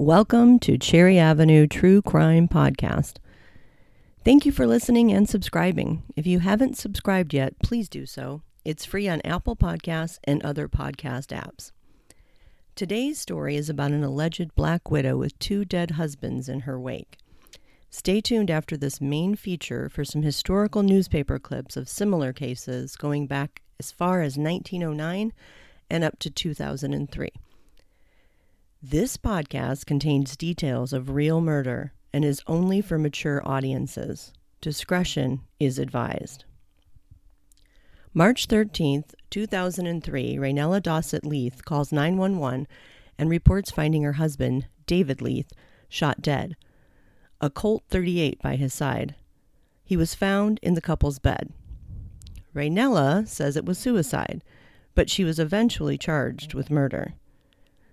Welcome to Cherry Avenue True Crime Podcast. Thank you for listening and subscribing. If you haven't subscribed yet, please do so. It's free on Apple Podcasts and other podcast apps. Today's story is about an alleged black widow with two dead husbands in her wake. Stay tuned after this main feature for some historical newspaper clips of similar cases going back as far as 1909 and up to 2003. This podcast contains details of real murder and is only for mature audiences. Discretion is advised. March 13th, 2003, Raynella Dossett Leith calls 911 and reports finding her husband, David Leith, shot dead, a Colt 38 by his side. He was found in the couple's bed. Raynella says it was suicide, but she was eventually charged with murder.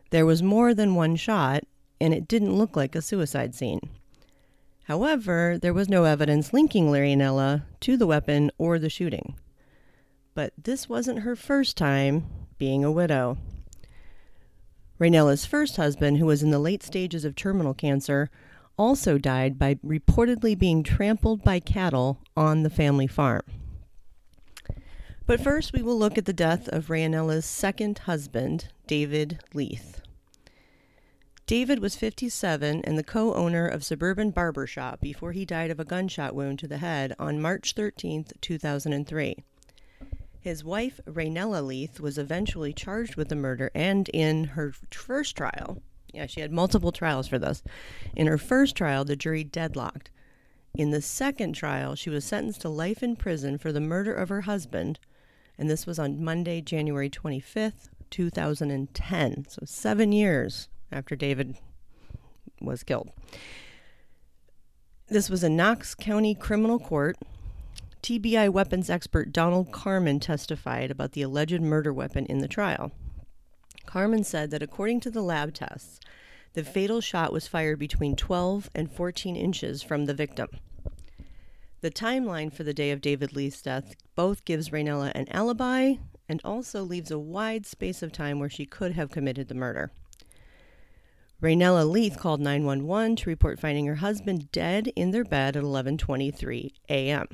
There was more than one shot, and it didn't look like a suicide scene. However, there was no evidence linking Raynella to the weapon or the shooting. But this wasn't her first time being a widow. Raynella's first husband, who was in the late stages of terminal cancer, also died by reportedly being trampled by cattle on the family farm. But first, we will look at the death of Raynella's second husband, David Leith. David was 57 and the co owner of Suburban Barber Shop before he died of a gunshot wound to the head on March 13, 2003. His wife, Raynella Leith, was eventually charged with the murder, and in her first trial, yeah, she had multiple trials for this. In her first trial, the jury deadlocked. In the second trial, she was sentenced to life in prison for the murder of her husband, and this was on Monday, January 25th, 2010. So, seven years after David was killed. This was a Knox County criminal court. TBI weapons expert Donald Carmen testified about the alleged murder weapon in the trial. Carmen said that according to the lab tests, the fatal shot was fired between 12 and 14 inches from the victim. The timeline for the day of David Leith's death both gives Raynella an alibi and also leaves a wide space of time where she could have committed the murder. Raynella Leith called 911 to report finding her husband dead in their bed at 11:23 a.m.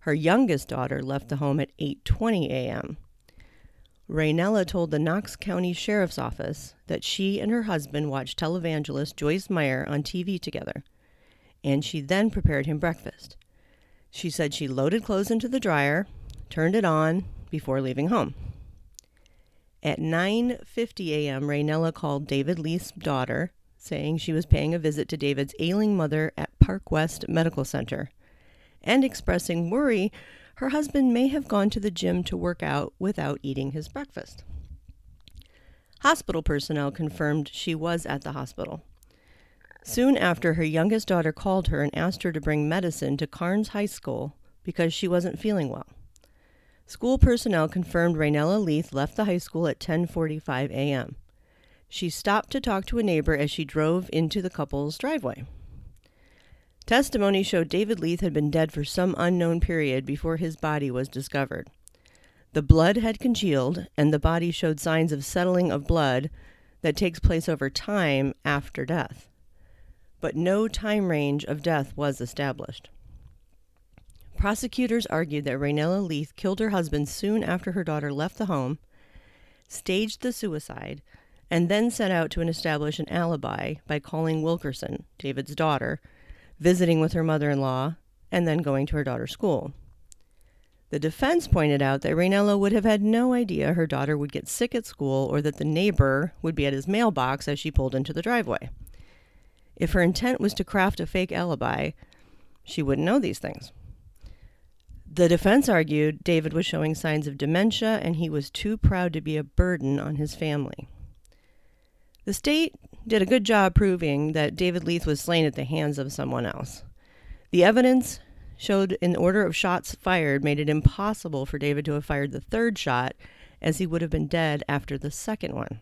Her youngest daughter left the home at 8:20 a.m. Raynella told the Knox County Sheriff's Office that she and her husband watched televangelist Joyce Meyer on TV together, and she then prepared him breakfast. She said she loaded clothes into the dryer, turned it on before leaving home. At 9:50 a.m., Raynella called David Leith's daughter, saying she was paying a visit to David's ailing mother at Park West Medical Center, and expressing worry her husband may have gone to the gym to work out without eating his breakfast. Hospital personnel confirmed she was at the hospital. Soon after, her youngest daughter called her and asked her to bring medicine to Karns High School because she wasn't feeling well. School personnel confirmed Raynella Leith left the high school at 10:45 a.m. She stopped to talk to a neighbor as she drove into the couple's driveway. Testimony showed David Leith had been dead for some unknown period before his body was discovered. The blood had congealed, and the body showed signs of settling of blood that takes place over time after death. But no time range of death was established. Prosecutors argued that Raynella Leith killed her husband soon after her daughter left the home, staged the suicide, and then set out to establish an alibi by calling Wilkerson, David's daughter, visiting with her mother in law, and then going to her daughter's school. The defense pointed out that Raynella would have had no idea her daughter would get sick at school or that the neighbor would be at his mailbox as she pulled into the driveway. If her intent was to craft a fake alibi, she wouldn't know these things. The defense argued David was showing signs of dementia and he was too proud to be a burden on his family. The state did a good job proving that David Leith was slain at the hands of someone else. The evidence showed an order of shots fired made it impossible for David to have fired the third shot, as he would have been dead after the second one.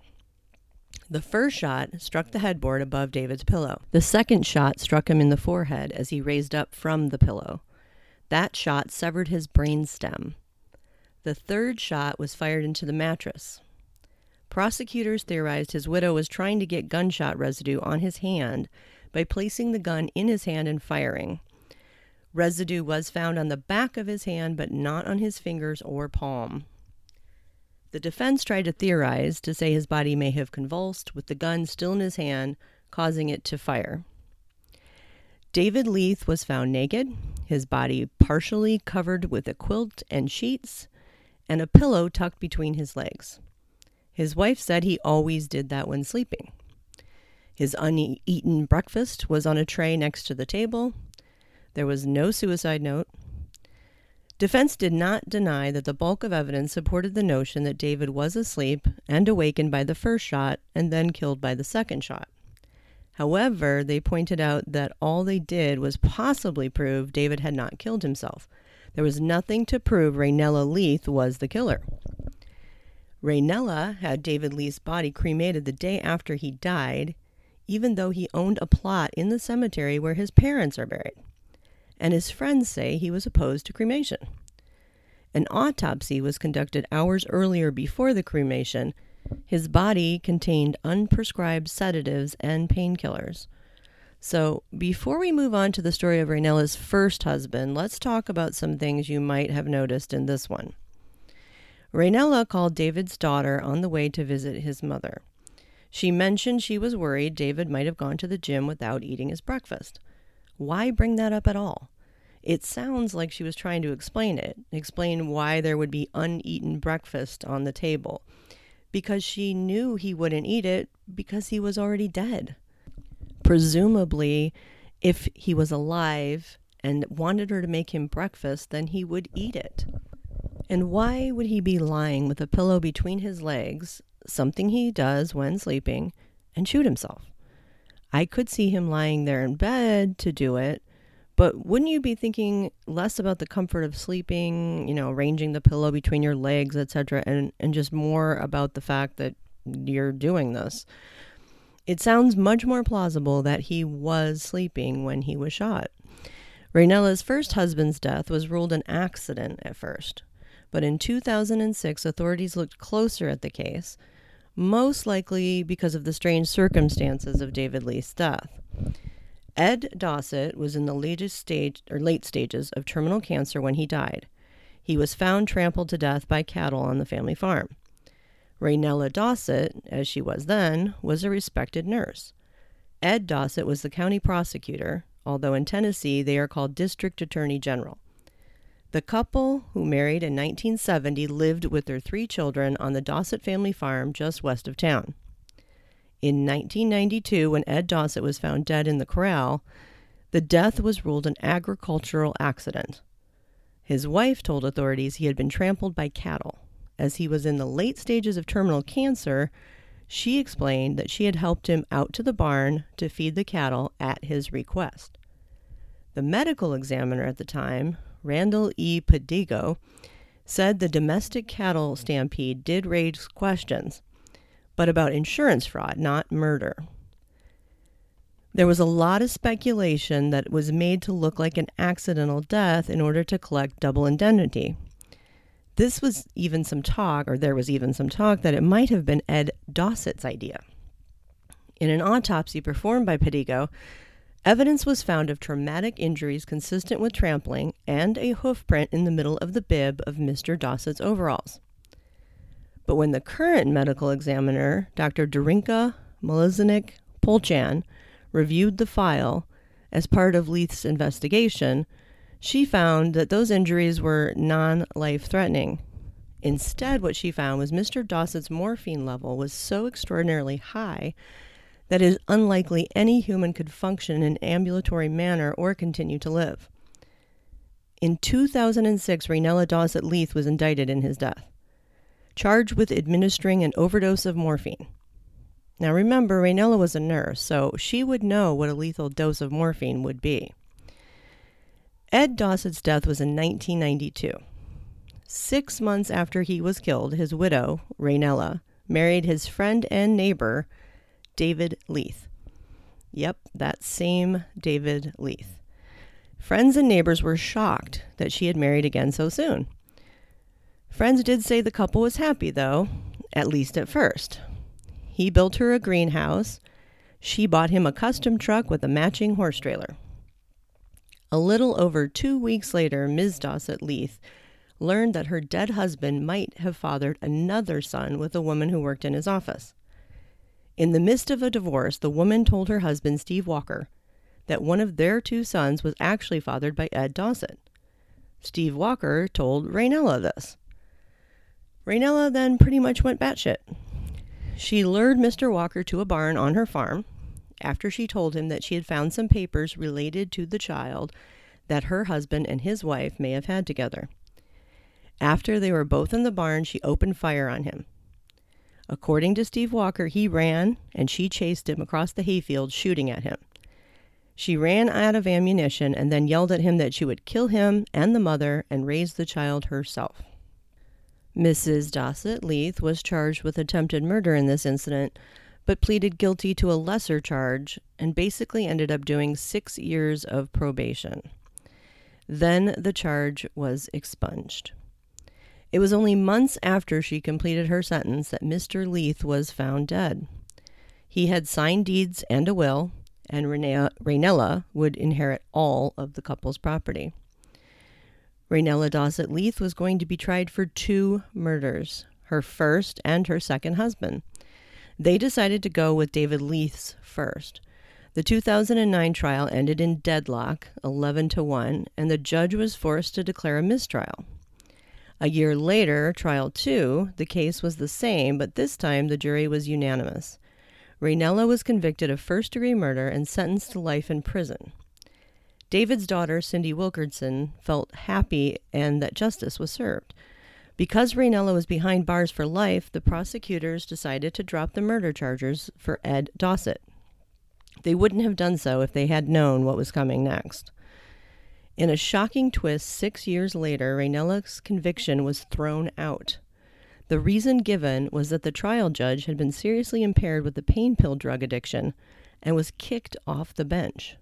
The first shot struck the headboard above David's pillow. The second shot struck him in the forehead as he raised up from the pillow. That shot severed his brain stem. The third shot was fired into the mattress. prosecutors theorized his widow was trying to get gunshot residue on his hand by placing the gun in his hand and firing. Residue was found on the back of his hand, but not on his fingers or palm. The defense tried to theorize to say his body may have convulsed with the gun still in his hand, causing it to fire. David Leith was found naked, his body partially covered with a quilt and sheets, and a pillow tucked between his legs. His wife said he always did that when sleeping. His uneaten breakfast was on a tray next to the table. There was no suicide note, Defense did not deny that the bulk of evidence supported the notion that David was asleep and awakened by the first shot and then killed by the second shot. However, they pointed out that all they did was possibly prove David had not killed himself. There was nothing to prove Raynella Leith was the killer. Raynella had David Leith's body cremated the day after he died, even though he owned a plot in the cemetery where his parents are buried and his friends say he was opposed to cremation. An autopsy was conducted hours earlier before the cremation. His body contained unprescribed sedatives and painkillers. So, before we move on to the story of Raynella's first husband, let's talk about some things you might have noticed in this one. Raynella called David's daughter on the way to visit his mother. She mentioned she was worried David might have gone to the gym without eating his breakfast. Why bring that up at all? It sounds like she was trying to explain it, explain why there would be uneaten breakfast on the table. Because she knew he wouldn't eat it because he was already dead. Presumably, if he was alive and wanted her to make him breakfast, then he would eat it. And why would he be lying with a pillow between his legs, something he does when sleeping, and shoot himself? I could see him lying there in bed to do it, but wouldn't you be thinking less about the comfort of sleeping, you know, arranging the pillow between your legs, etc., and and just more about the fact that you're doing this? It sounds much more plausible that he was sleeping when he was shot. Raynella's first husband's death was ruled an accident at first, but in 2006 authorities looked closer at the case most likely because of the strange circumstances of David Leith's death. Ed Dossett was in the latest stage or late stages of terminal cancer when he died. He was found trampled to death by cattle on the family farm. Raynella Dossett, as she was then, was a respected nurse. Ed Dossett was the county prosecutor, although in Tennessee they are called district attorney general. The couple, who married in 1970, lived with their three children on the Dossett family farm just west of town. In 1992, when Ed Dossett was found dead in the corral, the death was ruled an agricultural accident. His wife told authorities he had been trampled by cattle. As he was in the late stages of terminal cancer, she explained that she had helped him out to the barn to feed the cattle at his request. The medical examiner at the time, Randall E. Pedigo, said the domestic cattle stampede did raise questions, but about insurance fraud, not murder. There was a lot of speculation that it was made to look like an accidental death in order to collect double indemnity. This was even some talk, or there was even some talk, that it might have been Ed Dossett's idea. In an autopsy performed by Pedigo, Evidence was found of traumatic injuries consistent with trampling and a hoof print in the middle of the bib of Mr. Dossett's overalls. But when the current medical examiner, Dr. Darinka Mileusnic Polchan, reviewed the file as part of Leith's investigation, she found that those injuries were non life threatening. Instead, what she found was Mr. Dossett's morphine level was so extraordinarily high that it is unlikely any human could function in an ambulatory manner or continue to live. In 2006, Raynella Dossett Leith was indicted in his death, charged with administering an overdose of morphine. Now remember, Raynella was a nurse, so she would know what a lethal dose of morphine would be. Ed Dossett's death was in 1992. Six months after he was killed, his widow, Raynella, married his friend and neighbor, David Leith. Yep, that same David Leith. Friends and neighbors were shocked that she had married again so soon. Friends did say the couple was happy, though, at least at first. He built her a greenhouse. She bought him a custom truck with a matching horse trailer. A little over two weeks later, Ms. Dossett Leith learned that her dead husband might have fathered another son with a woman who worked in his office. In the midst of a divorce, the woman told her husband, Steve Walker, that one of their two sons was actually fathered by Ed Dossett. Steve Walker told Raynella this. Raynella then pretty much went batshit. She lured Mr. Walker to a barn on her farm after she told him that she had found some papers related to the child that her husband and his wife may have had together. After they were both in the barn, she opened fire on him. According to Steve Walker, he ran and she chased him across the hayfield, shooting at him. She ran out of ammunition and then yelled at him that she would kill him and the mother and raise the child herself. Mrs. Dossett Leith was charged with attempted murder in this incident, but pleaded guilty to a lesser charge and basically ended up doing six years of probation. Then the charge was expunged. It was only months after she completed her sentence that Mr. Leith was found dead. He had signed deeds and a will, and Raynella would inherit all of the couple's property. Raynella Dossett Leith was going to be tried for two murders her first and her second husband. They decided to go with David Leith's first. The 2009 trial ended in deadlock, 11 to 1, and the judge was forced to declare a mistrial. A year later, trial 2, the case was the same, but this time the jury was unanimous. Raynella was convicted of first degree murder and sentenced to life in prison. David's daughter, Cindy Wilkerson, felt happy and that justice was served. Because Raynella was behind bars for life, the prosecutors decided to drop the murder charges for Ed Dossett. They wouldn't have done so if they had known what was coming next. In a shocking twist, six years later, Raynella's conviction was thrown out. The reason given was that the trial judge had been seriously impaired with the pain pill drug addiction and was kicked off the bench.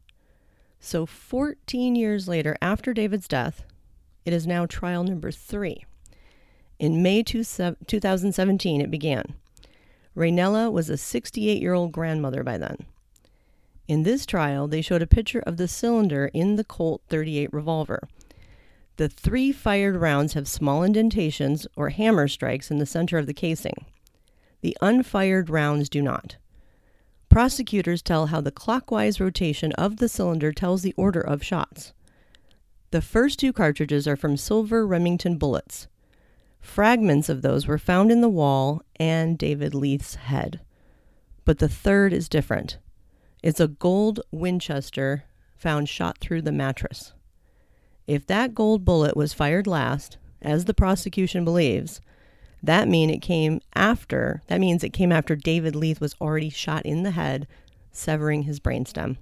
So, 14 years later, after David's death, it is now trial number three. In May 2017, it began. Raynella was a 68 year old grandmother by then. In this trial, they showed a picture of the cylinder in the Colt 38 revolver. The three fired rounds have small indentations or hammer strikes in the center of the casing. The unfired rounds do not. Prosecutors tell how the clockwise rotation of the cylinder tells the order of shots. The first two cartridges are from silver Remington bullets. Fragments of those were found in the wall and David Leith's head. But the third is different. It's a gold Winchester found shot through the mattress. If that gold bullet was fired last, as the prosecution believes, that mean it came after that means it came after David Leith was already shot in the head, severing his brainstem.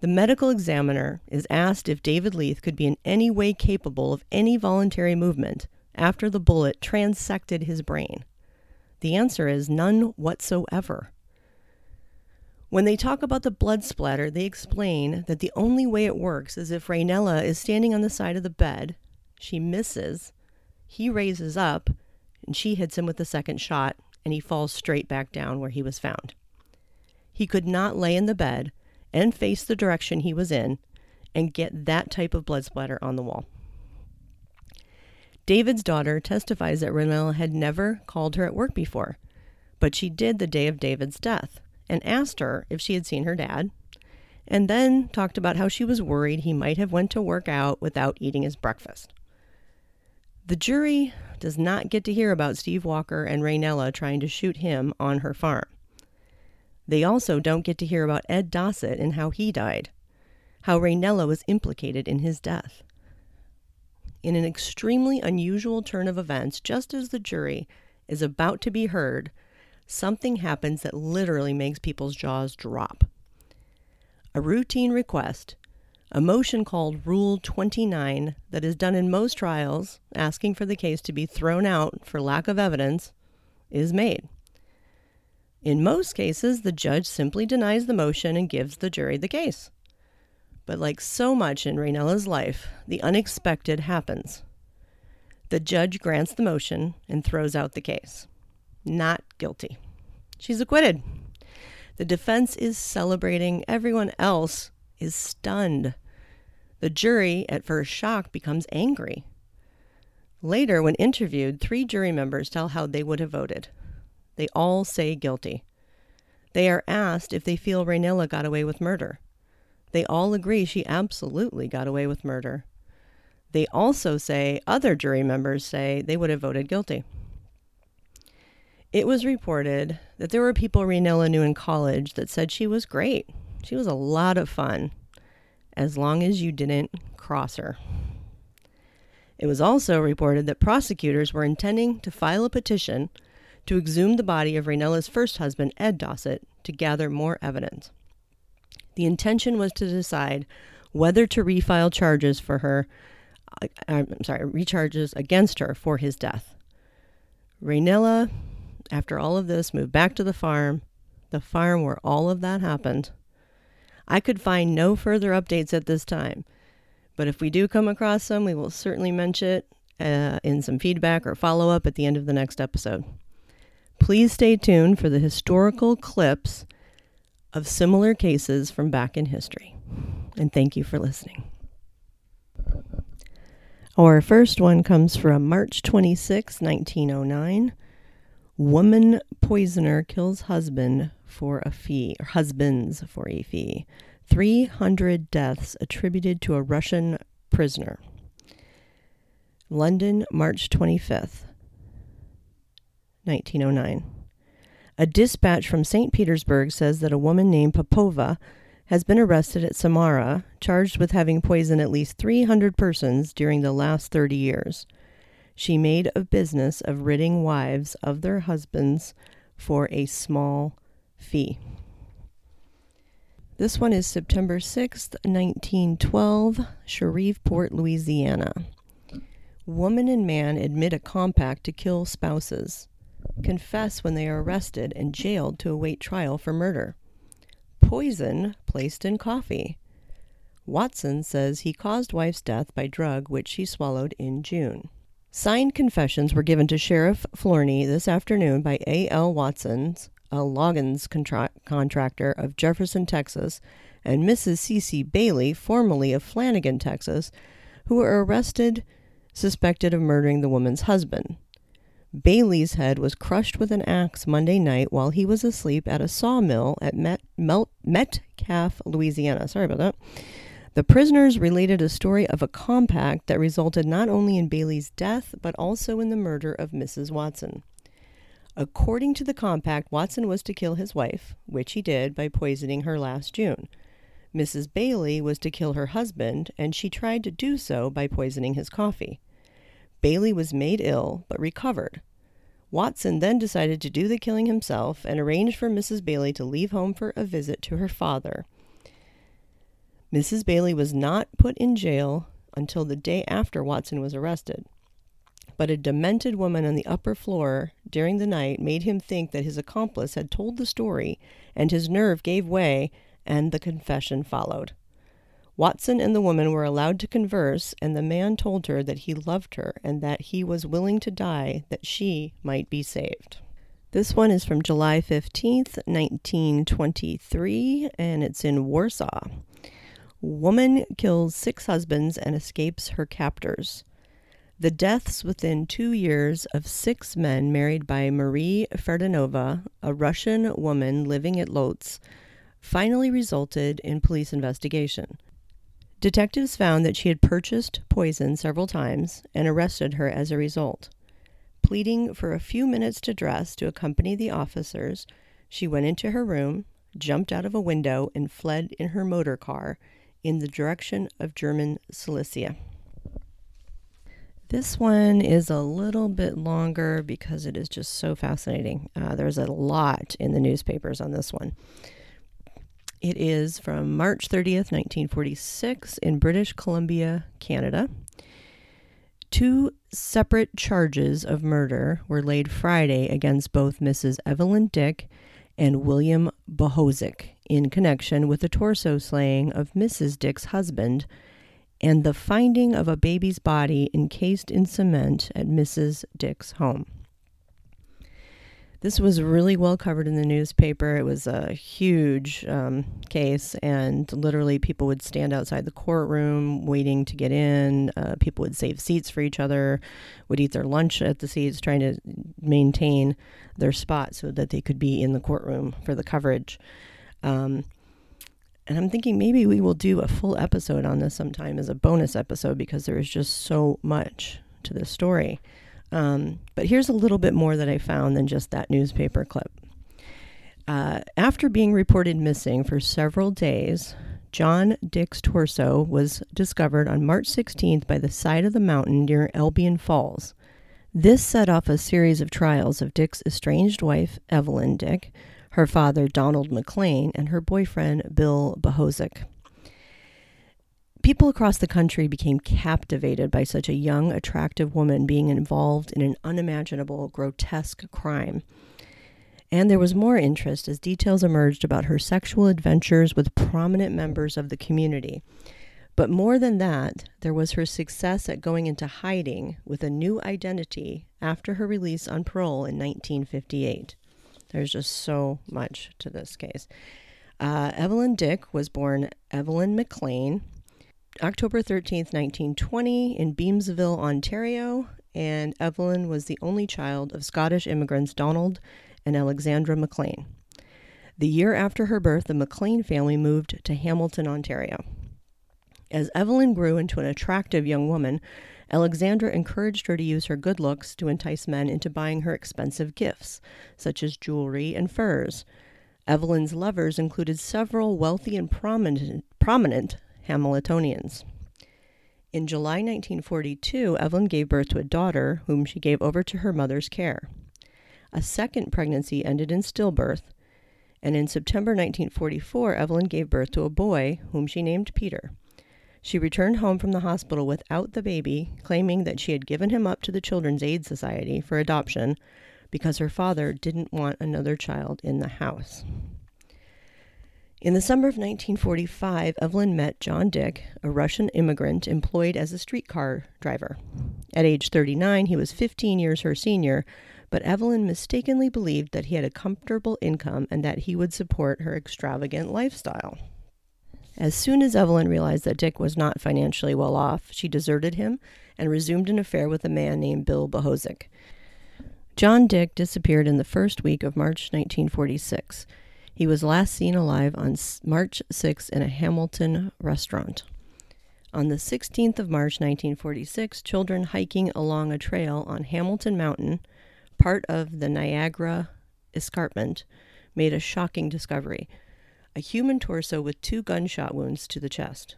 The medical examiner is asked if David Leith could be in any way capable of any voluntary movement after the bullet transected his brain? The answer is none whatsoever. When they talk about the blood splatter, they explain that the only way it works is if Raynella is standing on the side of the bed, she misses, he raises up, and she hits him with the second shot, and he falls straight back down where he was found. He could not lay in the bed and face the direction he was in and get that type of blood splatter on the wall. David's daughter testifies that Raynella had never called her at work before, but she did the day of David's death and asked her if she had seen her dad, and then talked about how she was worried he might have went to work out without eating his breakfast. The jury does not get to hear about Steve Walker and Raynella trying to shoot him on her farm. They also don't get to hear about Ed Dossett and how he died, how Raynella was implicated in his death in an extremely unusual turn of events, just as the jury is about to be heard, something happens that literally makes people's jaws drop. A routine request, a motion called Rule 29 that is done in most trials, asking for the case to be thrown out for lack of evidence, is made. In most cases, the judge simply denies the motion and gives the jury the case. But like so much in Raynella's life, the unexpected happens. The judge grants the motion and throws out the case. Not guilty. She's acquitted. The defense is celebrating. Everyone else is stunned. The jury, at first shocked, becomes angry. Later, when interviewed, three jury members tell how they would have voted. They all say guilty. They are asked if they feel Raynella got away with murder. They all agree she absolutely got away with murder. They also say, other jury members say they would have voted guilty. It was reported that there were people Raynella knew in college that said she was great. She was a lot of fun, as long as you didn't cross her. It was also reported that prosecutors were intending to file a petition to exhume the body of Raynella's first husband, Ed Dossett, to gather more evidence. The intention was to decide whether to refile charges for her, uh, I'm sorry, recharges against her for his death. Raynella, after all of this, moved back to the farm, the farm where all of that happened. I could find no further updates at this time, but if we do come across some, we will certainly mention it uh, in some feedback or follow up at the end of the next episode. Please stay tuned for the historical clips of similar cases from back in history. And thank you for listening. Our first one comes from March 26, 1909. Woman poisoner kills husband for a fee, or husbands for a fee. 300 deaths attributed to a Russian prisoner. London, March 25th, 1909. A dispatch from St. Petersburg says that a woman named Popova has been arrested at Samara, charged with having poisoned at least 300 persons during the last 30 years. She made a business of ridding wives of their husbands for a small fee. This one is September 6th, 1912, Shreveport, Louisiana. Woman and man admit a compact to kill spouses, confess when they are arrested and jailed to await trial for murder. Poison placed in coffee. Watson says he caused wife's death by drug which she swallowed in June. Signed confessions were given to Sheriff Flournoy this afternoon by A.L. Watson's a Loggins contra- contractor of Jefferson, Texas, and Mrs. C.C. Bailey, formerly of Flanagan, Texas, who were arrested suspected of murdering the woman's husband. Bailey's head was crushed with an axe Monday night while he was asleep at a sawmill at Met- Mel- Metcalfe, Louisiana. Sorry about that. The prisoners related a story of a compact that resulted not only in Bailey's death, but also in the murder of Mrs. Watson. According to the compact, Watson was to kill his wife, which he did by poisoning her last June. Mrs. Bailey was to kill her husband, and she tried to do so by poisoning his coffee. Bailey was made ill, but recovered. Watson then decided to do the killing himself and arranged for Mrs. Bailey to leave home for a visit to her father. Mrs. Bailey was not put in jail until the day after Watson was arrested but a demented woman on the upper floor during the night made him think that his accomplice had told the story, and his nerve gave way, and the confession followed. Watson and the woman were allowed to converse, and the man told her that he loved her and that he was willing to die that she might be saved. This one is from July 15th, 1923, and it's in Warsaw. Woman kills six husbands and escapes her captors. The deaths within two years of six men married by Marie Ferdinova, a Russian woman living at Lodz, finally resulted in police investigation. Detectives found that she had purchased poison several times and arrested her as a result. Pleading for a few minutes to dress to accompany the officers, she went into her room, jumped out of a window, and fled in her motor car in the direction of German Silesia. This one is a little bit longer because it is just so fascinating. Uh, there's a lot in the newspapers on this one. It is from March 30th, 1946, in British Columbia, Canada. Two separate charges of murder were laid Friday against both Mrs. Evelyn Dick and William Bohozuk in connection with the torso slaying of Mrs. Dick's husband and the finding of a baby's body encased in cement at Mrs. Dick's home. This was really well covered in the newspaper. It was a huge um, case, and literally people would stand outside the courtroom waiting to get in. Uh, people would save seats for each other, would eat their lunch at the seats, trying to maintain their spot so that they could be in the courtroom for the coverage. Um, and I'm thinking maybe we will do a full episode on this sometime as a bonus episode because there is just so much to this story. Um, but here's a little bit more that I found than just that newspaper clip. Uh, after being reported missing for several days, John Dick's torso was discovered on March 16th by the side of the mountain near Albion Falls. This set off a series of trials of Dick's estranged wife, Evelyn Dick, her father, Donald McLean, and her boyfriend, Bill Bohozuk. People across the country became captivated by such a young, attractive woman being involved in an unimaginable, grotesque crime. And there was more interest as details emerged about her sexual adventures with prominent members of the community. But more than that, there was her success at going into hiding with a new identity after her release on parole in 1958. There's just so much to this case. Uh, Evelyn Dick was born Evelyn McLean October 13th, 1920, in Beamsville, Ontario, and Evelyn was the only child of Scottish immigrants Donald and Alexandra McLean. The year after her birth, the McLean family moved to Hamilton, Ontario. As Evelyn grew into an attractive young woman, Alexandra encouraged her to use her good looks to entice men into buying her expensive gifts, such as jewelry and furs. Evelyn's lovers included several wealthy and prominent, prominent Hamiltonians. In July 1942, Evelyn gave birth to a daughter whom she gave over to her mother's care. A second pregnancy ended in stillbirth, and in September 1944, Evelyn gave birth to a boy whom she named Peter. She returned home from the hospital without the baby, claiming that she had given him up to the Children's Aid Society for adoption because her father didn't want another child in the house. In the summer of 1945, Evelyn met John Dick, a Russian immigrant employed as a streetcar driver. At age 39, he was 15 years her senior, but Evelyn mistakenly believed that he had a comfortable income and that he would support her extravagant lifestyle. As soon as Evelyn realized that Dick was not financially well off, she deserted him and resumed an affair with a man named Bill Bohozuk. John Dick disappeared in the first week of March 1946. He was last seen alive on March 6 in a Hamilton restaurant. On the 16th of March 1946, children hiking along a trail on Hamilton Mountain, part of the Niagara Escarpment, made a shocking discovery a human torso with two gunshot wounds to the chest.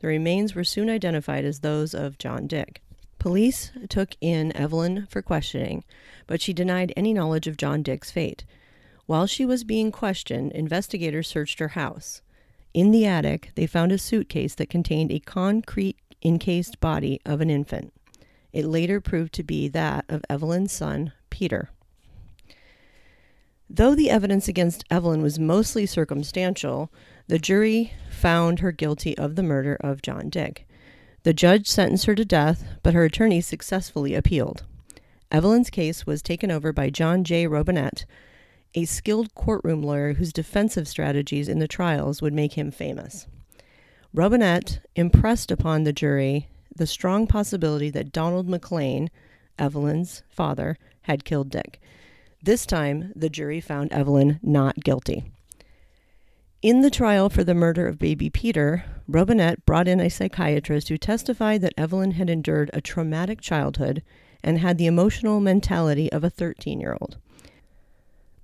The remains were soon identified as those of John Dick. Police took in Evelyn for questioning, but she denied any knowledge of John Dick's fate. While she was being questioned, investigators searched her house. In the attic, they found a suitcase that contained a concrete encased body of an infant. It later proved to be that of Evelyn's son, Peter. Though the evidence against Evelyn was mostly circumstantial, the jury found her guilty of the murder of John Dick. The judge sentenced her to death, but her attorney successfully appealed. Evelyn's case was taken over by John J. Robinette, a skilled courtroom lawyer whose defensive strategies in the trials would make him famous. Robinette impressed upon the jury the strong possibility that Donald McLean, Evelyn's father, had killed Dick. This time, the jury found Evelyn not guilty. In the trial for the murder of baby Peter, Robinette brought in a psychiatrist who testified that Evelyn had endured a traumatic childhood and had the emotional mentality of a 13 year old.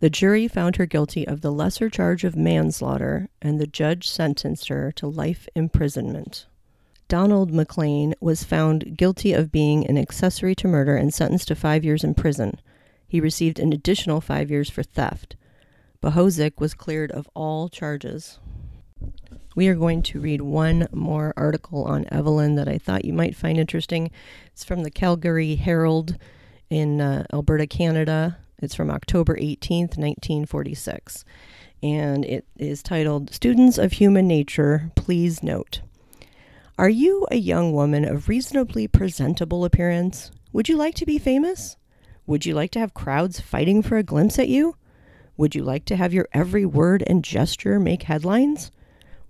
The jury found her guilty of the lesser charge of manslaughter, and the judge sentenced her to life imprisonment. Donald McLean was found guilty of being an accessory to murder and sentenced to five years in prison. He received an additional five years for theft. Bohozuk was cleared of all charges. We are going to read one more article on Evelyn that I thought you might find interesting. It's from the Calgary Herald in uh, Alberta, Canada. It's from October 18th, 1946, and it is titled Students of Human Nature, Please Note. Are you a young woman of reasonably presentable appearance? Would you like to be famous? Would you like to have crowds fighting for a glimpse at you? Would you like to have your every word and gesture make headlines?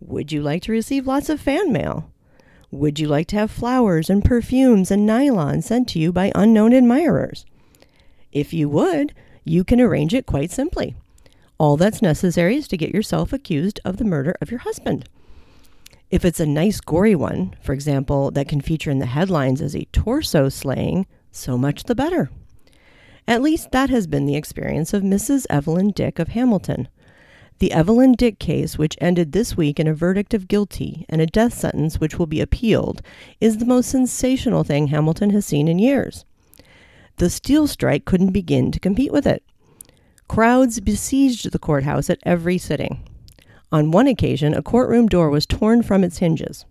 Would you like to receive lots of fan mail? Would you like to have flowers and perfumes and nylon sent to you by unknown admirers? If you would, you can arrange it quite simply. All that's necessary is to get yourself accused of the murder of your husband. If it's a nice, gory one, for example, that can feature in the headlines as a torso slaying, so much the better. At least that has been the experience of Mrs. Evelyn Dick of Hamilton. The Evelyn Dick case, which ended this week in a verdict of guilty and a death sentence which will be appealed, is the most sensational thing Hamilton has seen in years. The steel strike couldn't begin to compete with it. Crowds besieged the courthouse at every sitting. On one occasion, a courtroom door was torn from its hinges.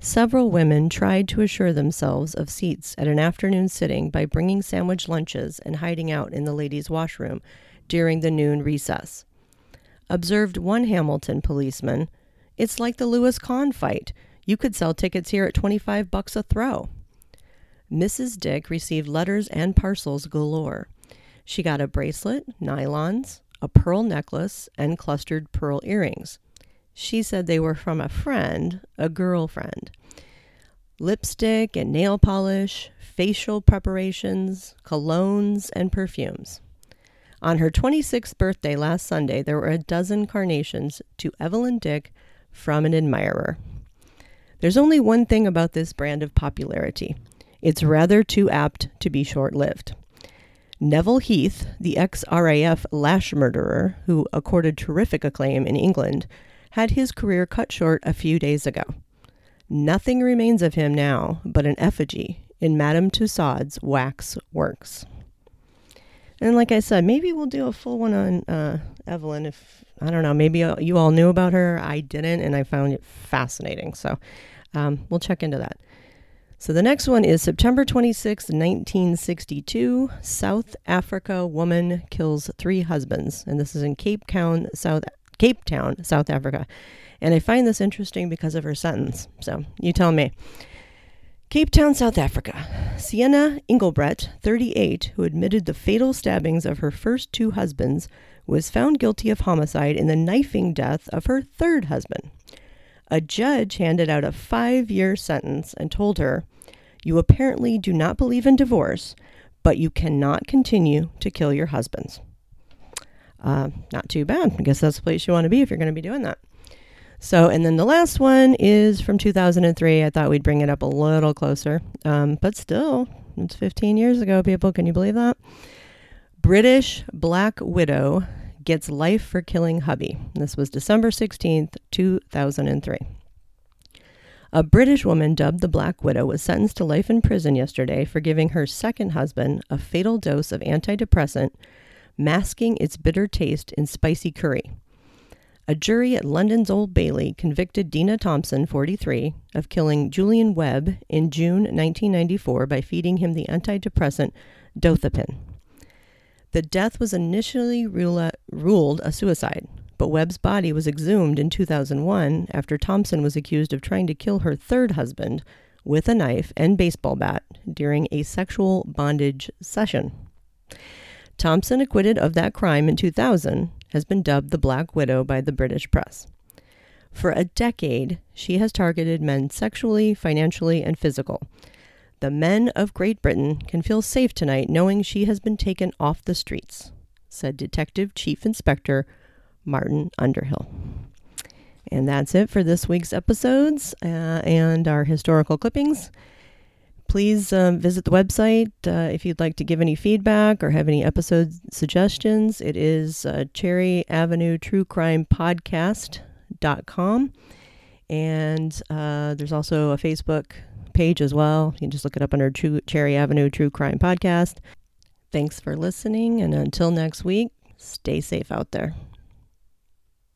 Several women tried to assure themselves of seats at an afternoon sitting by bringing sandwich lunches and hiding out in the ladies' washroom during the noon recess. Observed one Hamilton policeman, it's like the Louis Conn fight. You could sell tickets here at 25 bucks a throw. Mrs. Dick received letters and parcels galore. She got a bracelet, nylons, a pearl necklace, and clustered pearl earrings. She said they were from a friend, a girlfriend. Lipstick and nail polish, facial preparations, colognes, and perfumes. On her 26th birthday last Sunday, there were a dozen carnations to Evelyn Dick from an admirer. There's only one thing about this brand of popularity it's rather too apt to be short lived. Neville Heath, the ex RAF lash murderer who accorded terrific acclaim in England, had his career cut short a few days ago. Nothing remains of him now but an effigy in Madame Tussaud's wax works. And like I said, maybe we'll do a full one on uh, Evelyn. If I don't know, maybe you all knew about her. I didn't, and I found it fascinating. So um, we'll check into that. So the next one is September 26, 1962. South Africa woman kills three husbands, and this is in Cape Town, South Cape Town, South Africa. And I find this interesting because of her sentence. So you tell me. Cape Town, South Africa. Sienna Engelbrett, 38, who admitted the fatal stabbings of her first two husbands, was found guilty of homicide in the knifing death of her third husband. A judge handed out a five year sentence and told her, You apparently do not believe in divorce, but you cannot continue to kill your husbands. Uh, not too bad. I guess that's the place you want to be if you're going to be doing that. So, and then the last one is from 2003. I thought we'd bring it up a little closer, um, but still, it's 15 years ago, people. Can you believe that? British Black Widow gets life for killing hubby. This was December 16th, 2003. A British woman dubbed the Black Widow was sentenced to life in prison yesterday for giving her second husband a fatal dose of antidepressant, masking its bitter taste in spicy curry. A jury at London's Old Bailey convicted Dena Thompson, 43, of killing Julian Webb in June 1994 by feeding him the antidepressant dothiepin. The death was initially ruled a suicide, but Webb's body was exhumed in 2001 after Thompson was accused of trying to kill her third husband with a knife and baseball bat during a sexual bondage session. Thompson, acquitted of that crime in 2000, has been dubbed the Black Widow by the British press. For a decade, she has targeted men sexually, financially, and physical. The men of Great Britain can feel safe tonight knowing she has been taken off the streets, said Detective Chief Inspector Martin Underhill. And that's it for this week's episodes uh, and our historical clippings. Please um, visit the website uh, if you'd like to give any feedback or have any episode suggestions. It is uh, Cherry Avenue True Crime Podcast.com. And uh, there's also a Facebook page as well. You can just look it up under True, Cherry Avenue True Crime Podcast. Thanks for listening. And until next week, stay safe out there.